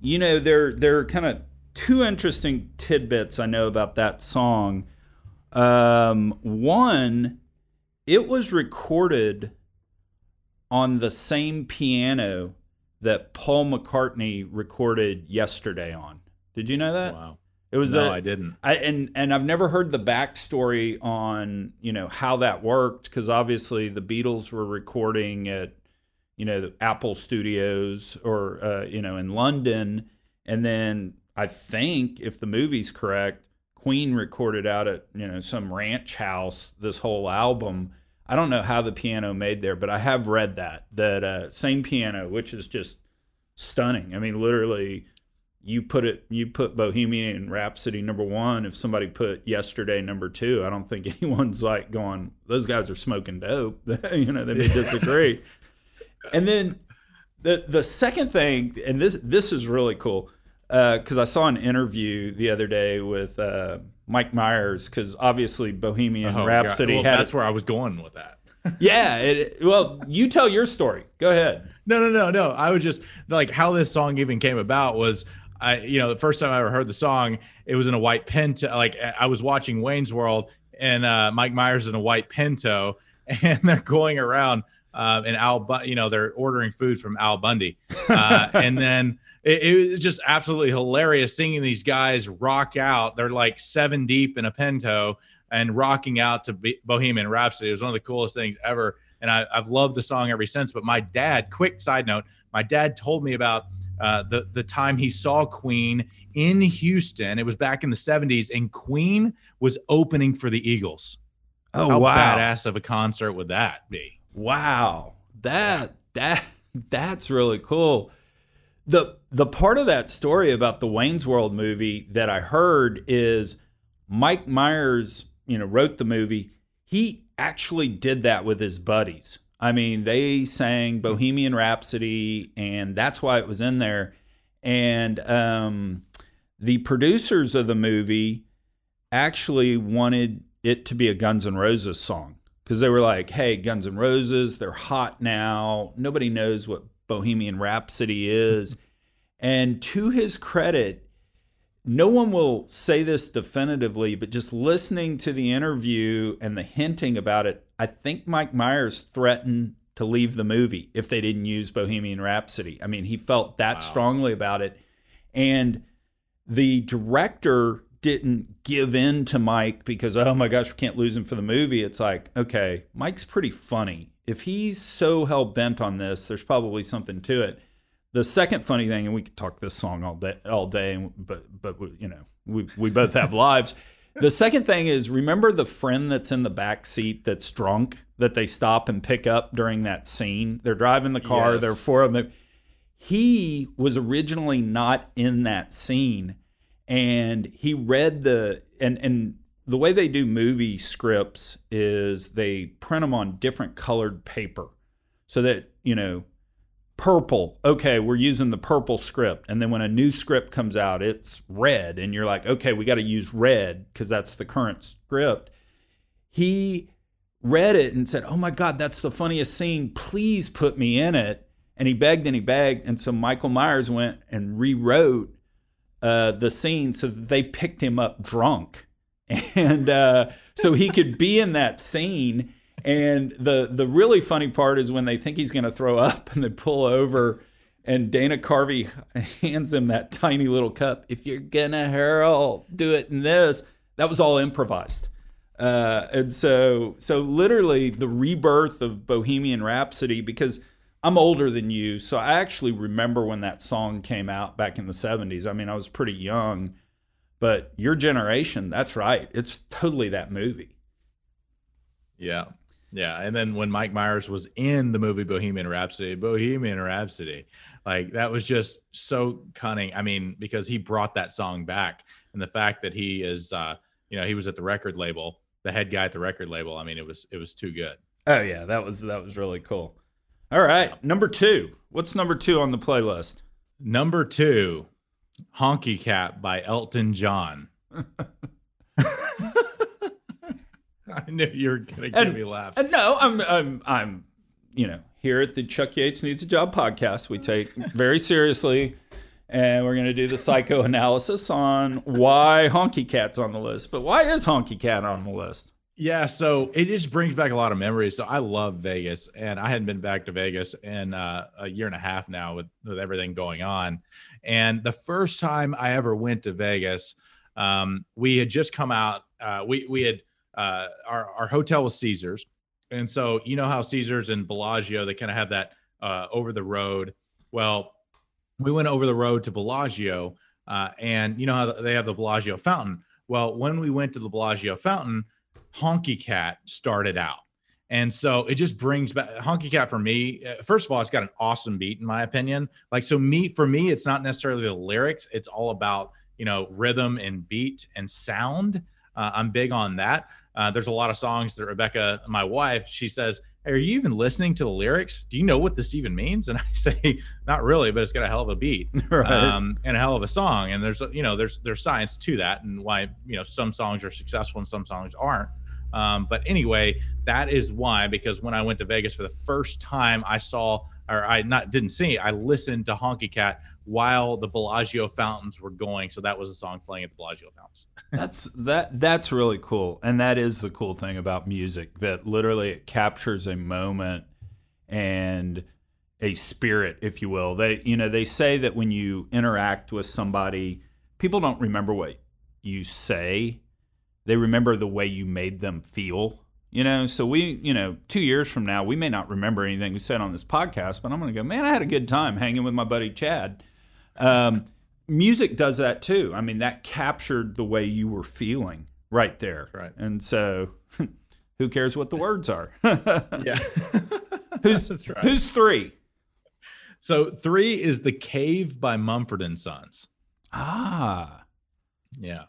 you know, there there are kind of two interesting tidbits I know about that song. Um, one, it was recorded on the same piano that Paul McCartney recorded yesterday on. Did you know that? Wow. It was no, I didn't. I, and and I've never heard the backstory on you know how that worked because obviously the Beatles were recording at you know the Apple Studios or uh, you know in London, and then I think if the movie's correct, Queen recorded out at you know some ranch house this whole album. I don't know how the piano made there, but I have read that that uh, same piano, which is just stunning. I mean, literally, you put it, you put Bohemian Rhapsody number one. If somebody put Yesterday number two, I don't think anyone's like going, those guys are smoking dope. you know, they may disagree. and then the the second thing, and this this is really cool because uh, I saw an interview the other day with uh, Mike Myers because obviously Bohemian oh, Rhapsody well, had that's where I was going with that. yeah, it, well, you tell your story. Go ahead. No, no, no, no. I was just like how this song even came about was I, you know, the first time I ever heard the song, it was in a white Pinto. Like I was watching Wayne's World, and uh, Mike Myers in a white Pinto, and they're going around. Uh, and Al, you know, they're ordering food from Al Bundy, uh, and then it, it, was just absolutely hilarious seeing these guys rock out. They're like seven deep in a Pinto and rocking out to Bohemian Rhapsody. It was one of the coolest things ever. And I, have loved the song ever since. But my dad, quick side note, my dad told me about uh, the the time he saw Queen in Houston. It was back in the '70s, and Queen was opening for the Eagles. Oh How wow! Badass of a concert would that be? Wow, that that that's really cool the the part of that story about the Wayne's World movie that I heard is Mike Myers, you know, wrote the movie. He actually did that with his buddies. I mean, they sang Bohemian Rhapsody, and that's why it was in there. And um, the producers of the movie actually wanted it to be a Guns N' Roses song because they were like, hey, Guns N' Roses, they're hot now. Nobody knows what Bohemian Rhapsody is. and to his credit, no one will say this definitively, but just listening to the interview and the hinting about it, I think Mike Myers threatened to leave the movie if they didn't use Bohemian Rhapsody. I mean, he felt that strongly about it. And the director didn't give in to Mike because, oh my gosh, we can't lose him for the movie. It's like, okay, Mike's pretty funny. If he's so hell bent on this, there's probably something to it. The second funny thing, and we could talk this song all day, all day, but but we- you know, we we both have lives. The second thing is remember the friend that's in the back seat that's drunk that they stop and pick up during that scene. They're driving the car. Yes. There are four of them. He was originally not in that scene, and he read the and and the way they do movie scripts is they print them on different colored paper so that you know purple okay we're using the purple script. And then when a new script comes out it's red. And you're like okay we got to use red because that's the current script. He read it and said oh my god that's the funniest scene. Please put me in it. And he begged and he begged. And so michael myers went and rewrote uh, the scene so they picked him up drunk and uh, so he could be in that scene. And the the really funny part is when they think he's going to throw up and they pull over, and Dana Carvey hands him that tiny little cup. If you're gonna hurl, do it in this. That was all improvised. Uh, and so so literally the rebirth of Bohemian Rhapsody because I'm older than you, so I actually remember when that song came out back in the 70s. I mean, I was pretty young, but your generation, that's right. It's totally that movie. Yeah. Yeah. And then when Mike Myers was in the movie Bohemian Rhapsody, Bohemian Rhapsody, like that was just so cunning. I mean, because he brought that song back and the fact that he is, uh, you know, he was at the record label, the head guy at the record label. I mean, it was, it was too good. Oh yeah, that was that was really cool. All right, number 2. What's number 2 on the playlist? Number two, Honky Cat by Elton John. I knew you were gonna give And- me laugh. And no, I'm I'm I'm you know, here at the Chuck Yates Needs a Job podcast, we take very seriously and we're going to do the psychoanalysis on why Honky Cat's on the list. But why is Honky Cat on the list? Yeah, so it just brings back a lot of memories. So I love Vegas, and I hadn't been back to Vegas in uh, a year and a half now with, with everything going on. And the first time I ever went to Vegas, um, we had just come out. Uh, we we had uh, our our hotel was Caesars, and so you know how Caesars and Bellagio they kind of have that uh, over the road. Well, we went over the road to Bellagio, uh, and you know how they have the Bellagio fountain. Well, when we went to the Bellagio fountain, Honky Cat started out. And so it just brings back Honky Cat for me. uh, First of all, it's got an awesome beat, in my opinion. Like, so me, for me, it's not necessarily the lyrics, it's all about, you know, rhythm and beat and sound. Uh, I'm big on that. Uh, there's a lot of songs that Rebecca, my wife, she says, hey, Are you even listening to the lyrics? Do you know what this even means? And I say, Not really, but it's got a hell of a beat Right. um, and a hell of a song. And there's you know there's there's science to that, and why you know some songs are successful and some songs aren't. Um, but anyway, that is why because when I went to Vegas for the first time, I saw or I not didn't see I listened to Honky Cat while the Bellagio fountains were going. So that was a song playing at the Bellagio fountains. That's that that's really cool. And that is the cool thing about music that literally it captures a moment and a spirit, if you will. They you know, they say that when you interact with somebody, people don't remember what you say. They remember the way you made them feel. You know, so we, you know, two years from now, we may not remember anything we said on this podcast, but I'm going to go, man, I had a good time hanging with my buddy Chad. Um, music does that too. I mean, that captured the way you were feeling right there. Right. And so, who cares what the words are? Yeah, who's That's right. who's three? so three is the Cave by Mumford and Sons. Ah, Yeah.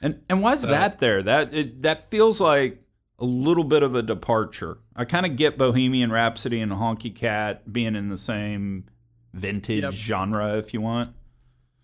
And and why's So- that there? That it, that feels like a little bit of a departure. I kind of get Bohemian Rhapsody and Honky Cat being in the same vintage Yep. genre, if you want.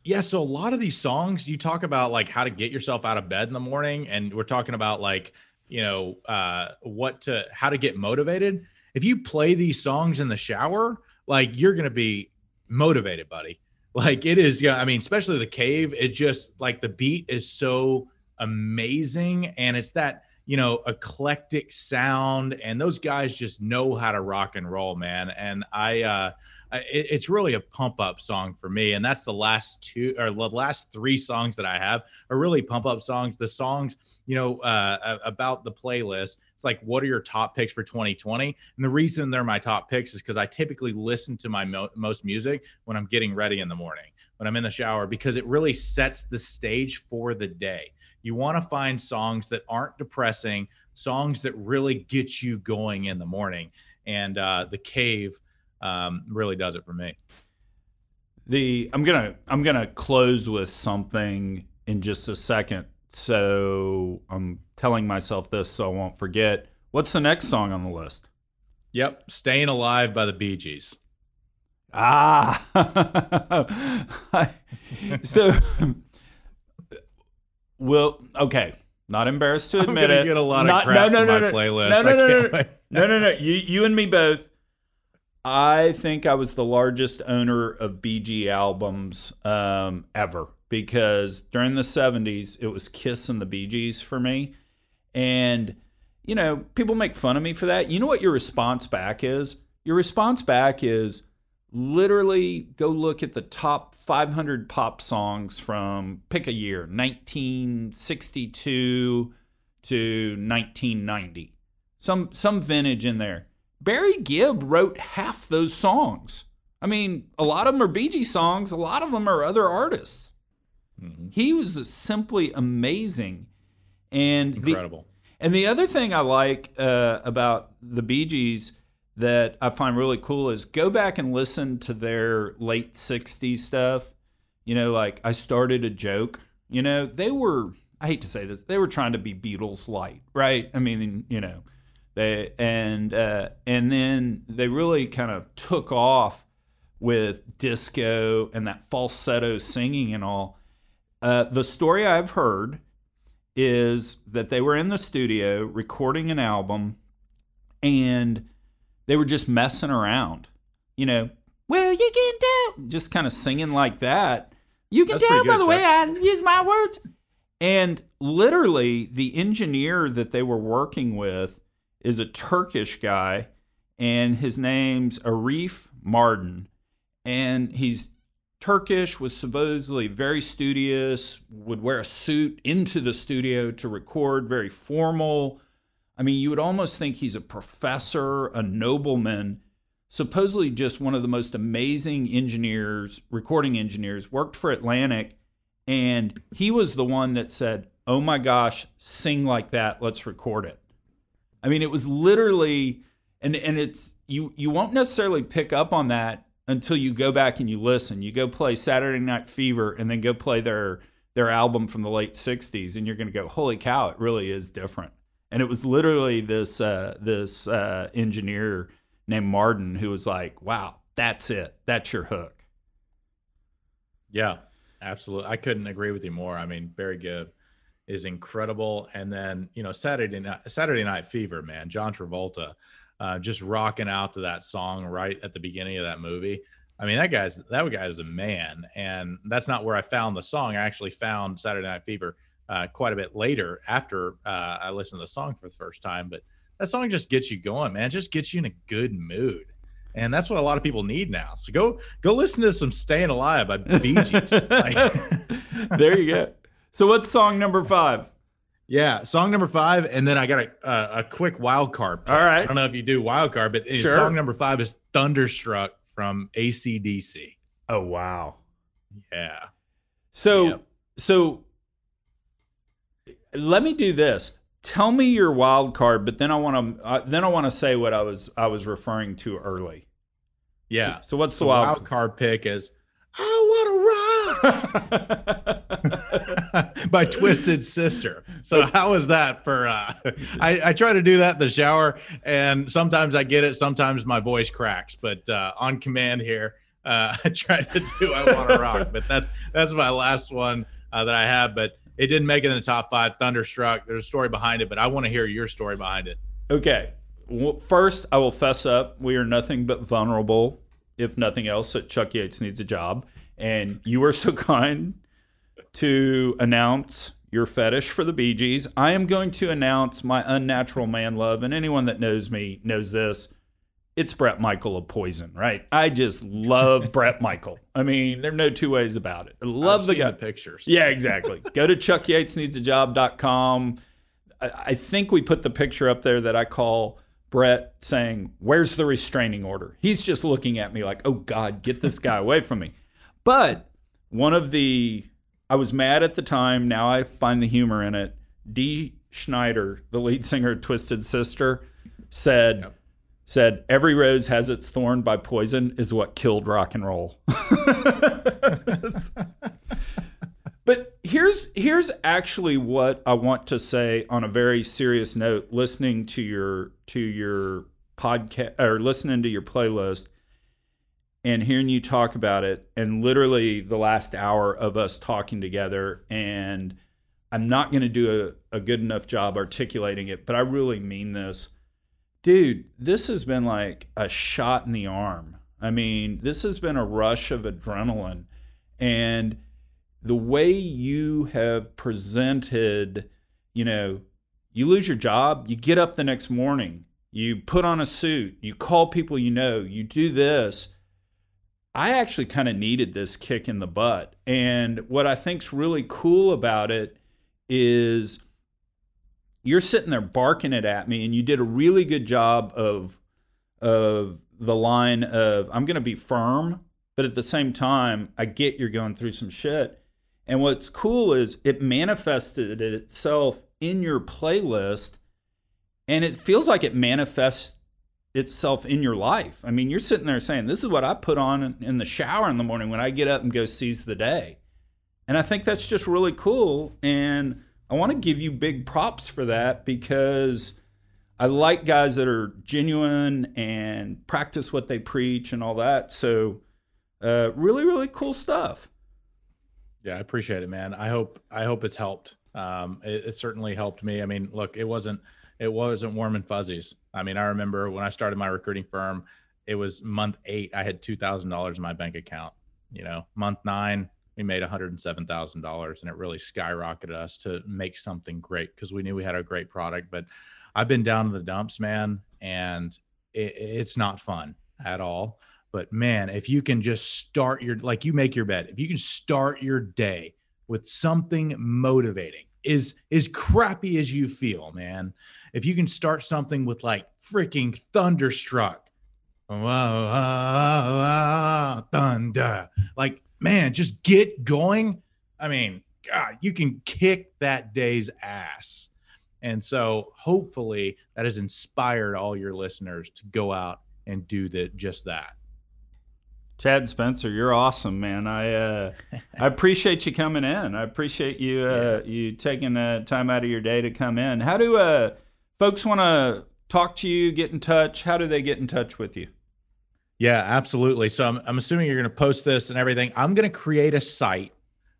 Yeah, so a lot of these songs you talk about like how to get yourself out of bed in the morning and we're talking about like, you know, uh what to how to get motivated. If you play these songs in the shower, like you're going to be motivated, buddy. Like it is, yeah, I mean, especially the cave, it just like the beat is so amazing and it's that, you know, eclectic sound and those guys just know how to rock and roll, man. And I uh it, it's really a pump up song for me and that's the last two or the last three songs that i have are really pump up songs. The songs you know uh, about the playlist it's like what are your top picks for 2020 and the reason they're my top picks is because i typically listen to my mo- most music when i'm getting ready in the morning when i'm in the shower because it really sets the stage for the day you want to find songs that aren't depressing songs that really get you going in the morning and uh, the cave um, really does it for me. The I'm gonna I'm gonna close with something in just a second. So I'm telling myself this so I won't forget. What's the next song on the list? Yep, "Staying Alive" by the Bee Gees. Ah, so well, okay. Not embarrassed to admit it. I'm admit it. get a lot of Not- crap no, no, no, my no. playlist. No, no, no, no, no, no, no, no. You, you and me both. I think I was the largest owner of Bee Gee albums um, ever because during the 70s, it was Kiss and the Bee Gees for me. And, you know, people make fun of me for that. You know what your response back is? Your response back is literally go look at the top 500 pop songs from pick a year 1962 to 1990 some some vintage in there. Barry gibb wrote half those songs. I mean a lot of them are Bee Gees songs a lot of them are other artists. He was simply amazing. And the, Incredible. and the other thing I like uh, about the Bee Gees that I find really cool is go back and listen to their late 60s stuff. You know, like I started a joke. You know, they were, I hate to say this, they were trying to be Beatles light, right? I mean, you know, they, and, uh, and then they really kind of took off with disco and that falsetto singing and all. Uh, the story I've heard is that they were in the studio recording an album and they were just messing around. You know, well, you can tell, just kind of singing like that. You can That's tell by the way I use my words. And literally, the engineer that they were working with is a Turkish guy, and his name's Arif Mardin. And he's Turkish, was supposedly very studious, would wear a suit into the studio to record, very formal. I mean, you would almost think he's a professor, a nobleman, supposedly just one of the most amazing engineers, recording engineers, worked for Atlantic. And he was the one that said, Oh my gosh, sing like that, let's record it. I mean, it was literally, and and it's you you won't necessarily pick up on that until you go back and you listen. You go play Saturday Night Fever and then go play their their album from the late '60s, and you're going to go, "Holy cow! It really is different." And it was literally this uh, this uh, engineer named Mardin who was like, "Wow, that's it. That's your hook." Yeah, absolutely. I couldn't agree with you more. I mean, Barry Gibb is incredible. And then, you know, Saturday night, Saturday Night Fever, man, John Travolta, uh, just rocking out to that song right at the beginning of that movie. I mean, that guy's that guy is a man, and that's not where I found the song. I actually found Saturday Night Fever uh, quite a bit later after uh, I listened to the song for the first time. But that song just gets you going, man. It just gets you in a good mood, and that's what a lot of people need now. So go go listen to some "Staying Alive" by Bee Gees. Like- there you go. So what's song number five? Yeah, song number five, and then I got a a, a quick wild card. All right. I don't know if you do wild card, but Sure. song number five is "Thunderstruck" from ACDC. Oh wow. Yeah, So Yep. so let me do this. Tell me your wild card, but then I want to uh, then I want to say what I was I was referring to early. yeah. So what's the The wild? wild card pick is "I Want to Rock." by Twisted Sister. So how is that for? Uh, I, I try to do that in the shower, and sometimes I get it. Sometimes my voice cracks, but uh, on command here, uh, I try to do "I Want to Rock." But that's that's my last one uh, that I have. But it didn't make it in the top five. Thunderstruck. There's a story behind it, but I want to hear your story behind it. Okay. Well, first, I will fess up. We are nothing but vulnerable, if nothing else, that Chuck Yates needs a job. And you were so kind to announce your fetish for the Bee Gees. I am going to announce my unnatural man love. And anyone that knows me knows this. It's Bret Michael of Poison, right? I just love Bret Michael. I mean, there are no two ways about it. I love the guy. the pictures. Yeah, exactly. Go to chuckyatesneedsajob.com. I, I think we put the picture up there that I call Bret saying, Where's the restraining order? He's just looking at me like, Oh God, get this guy away from me. But one of the, I was mad at the time. Now I find the humor in it. Dee Snider, the lead singer of Twisted Sister, said, said every rose has its thorn by poison is what killed rock and roll. But here's here's actually what i want to say on a very serious note listening to your to your podcast or listening to your playlist and hearing you talk about it and literally the last hour of us talking together and i'm not going to do a, a good enough job articulating it but i really mean this dude, this has been like a shot in the arm. I mean, this has been a rush of adrenaline. And the way you have presented, you know, you lose your job, you get up the next morning, you put on a suit, you call people you know, you do this. I actually kind of needed this kick in the butt. And what I think's really cool about it is you're sitting there barking it at me and you did a really good job of of the line of I'm going to be firm but at the same time I get you're going through some shit and what's cool is it manifested itself in your playlist and it feels like it manifests itself in your life. I mean, you're sitting there saying, This is what I put on in the shower in the morning when I get up and go seize the day. And I think that's just really cool. And I want to give you big props for that because I like guys that are genuine and practice what they preach and all that. So, uh, really, really cool stuff. Yeah, I appreciate it, man. I hope I hope it's helped. Um, it, it certainly helped me. I mean, look, it wasn't it wasn't warm and fuzzies. I mean, I remember when I started my recruiting firm, it was month eight. I had two thousand dollars in my bank account. You know, month nine, we made one hundred and seven thousand dollars, and it really skyrocketed us to make something great because we knew we had a great product. But I've been down in the dumps, man, and it, it's not fun at all. But man, if you can just start your like you make your bed, if you can start your day with something motivating, is as crappy as you feel, man. If you can start something with like freaking thunderstruck, wow, wow, wow, thunder, like man, just get going. I mean, God, you can kick that day's ass. And so hopefully that has inspired all your listeners to go out and do that just that. Chad Spencer, you're awesome, man. I uh, I appreciate you coming in. I appreciate you uh, you taking uh, time out of your day to come in. How do uh, folks want to talk to you, get in touch? How do they get in touch with you? Yeah, absolutely. So I'm, I'm assuming you're going to post this and everything. I'm going to create a site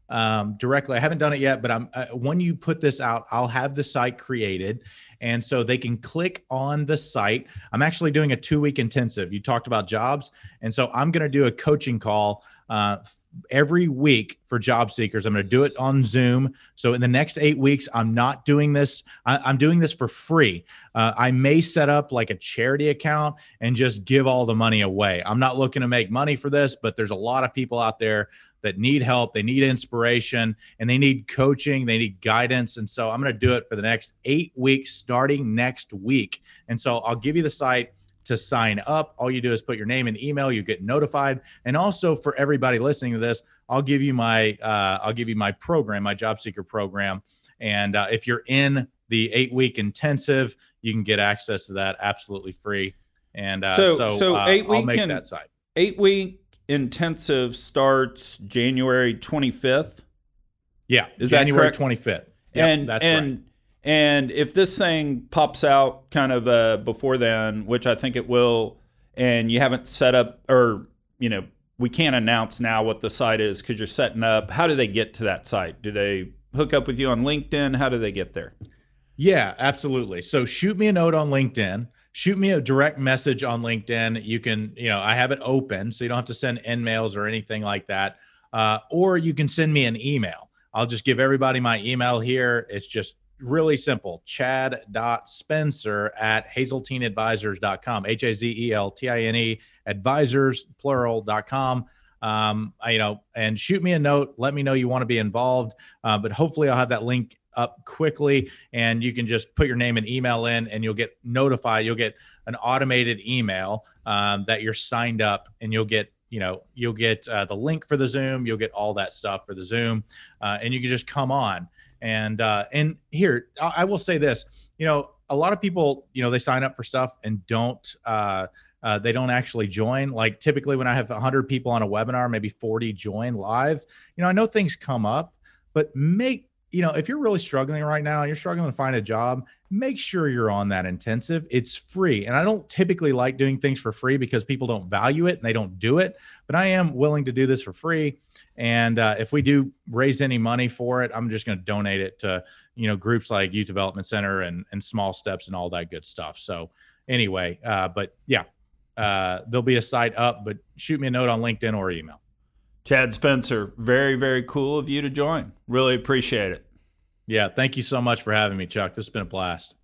um, directly. I haven't done it yet, but I'm uh, when you put this out, I'll have the site created, and so they can click on the site. I'm actually doing a two week intensive. You talked about jobs, and so I'm going to do a coaching call. Uh, every week for job seekers. I'm going to do it on Zoom. So in the next eight weeks, I'm not doing this. I, am doing this for free. Uh, I may set up like a charity account and just give all the money away. I'm not looking to make money for this, but there's a lot of people out there that need help, they need inspiration, and they need coaching, they need guidance. And so I'm going to do it for the next eight weeks, starting next week. And so I'll give you the site to sign up. All you do is put your name and email. You get notified. And also for everybody listening to this, I'll give you my uh, I'll give you my program, my job seeker program. And uh, if you're in the eight week intensive, you can get access to that absolutely free. And uh, So- so, so uh, eight I'll week make in- that site. Eight week intensive starts January 25th. Yeah, Is that January correct? twenty fifth. and that's and right. And if this thing pops out kind of uh, before then, which I think it will, and you haven't set up or you know we can't announce now what the site is because you're setting up. How do they get to that site? Do they hook up with you on LinkedIn? How do they get there? Yeah, absolutely. So shoot me a note on LinkedIn. Shoot me a direct message on LinkedIn. You can, you know, I have it open, so you don't have to send InMails or anything like that. Uh, or you can send me an email. I'll just give everybody my email here. It's just really simple chad.spencer at hazeltineadvisors.com, H A Z E L T I N E advisors, plural.com. Um, I, you know, and shoot me a note. Let me know you want to be involved. Uh, but hopefully, I'll have that link up quickly and you can just put your name and email in and you'll get notified you'll get an automated email um, that you're signed up and you'll get you know you'll get uh, the link for the zoom you'll get all that stuff for the zoom uh, and you can just come on and uh, and here I, will say this you know a lot of people you know they sign up for stuff and don't uh, uh, they don't actually join. Like typically, when I have 100 people on a webinar, maybe 40 join live. You know, I know things come up, but make you know if you're really struggling right now you're struggling to find a job, make sure you're on that intensive. It's free, and I don't typically like doing things for free because people don't value it and they don't do it. But I am willing to do this for free, and uh, if we do raise any money for it, I'm just going to donate it to you know groups like Youth Development Center and and Small Steps and all that good stuff. So anyway, uh, but yeah, uh, there'll be a site up, but shoot me a note on LinkedIn or email. Chad Spencer, very, very cool of you to join. Really appreciate it. Yeah, thank you so much for having me, Chuck. This has been a blast.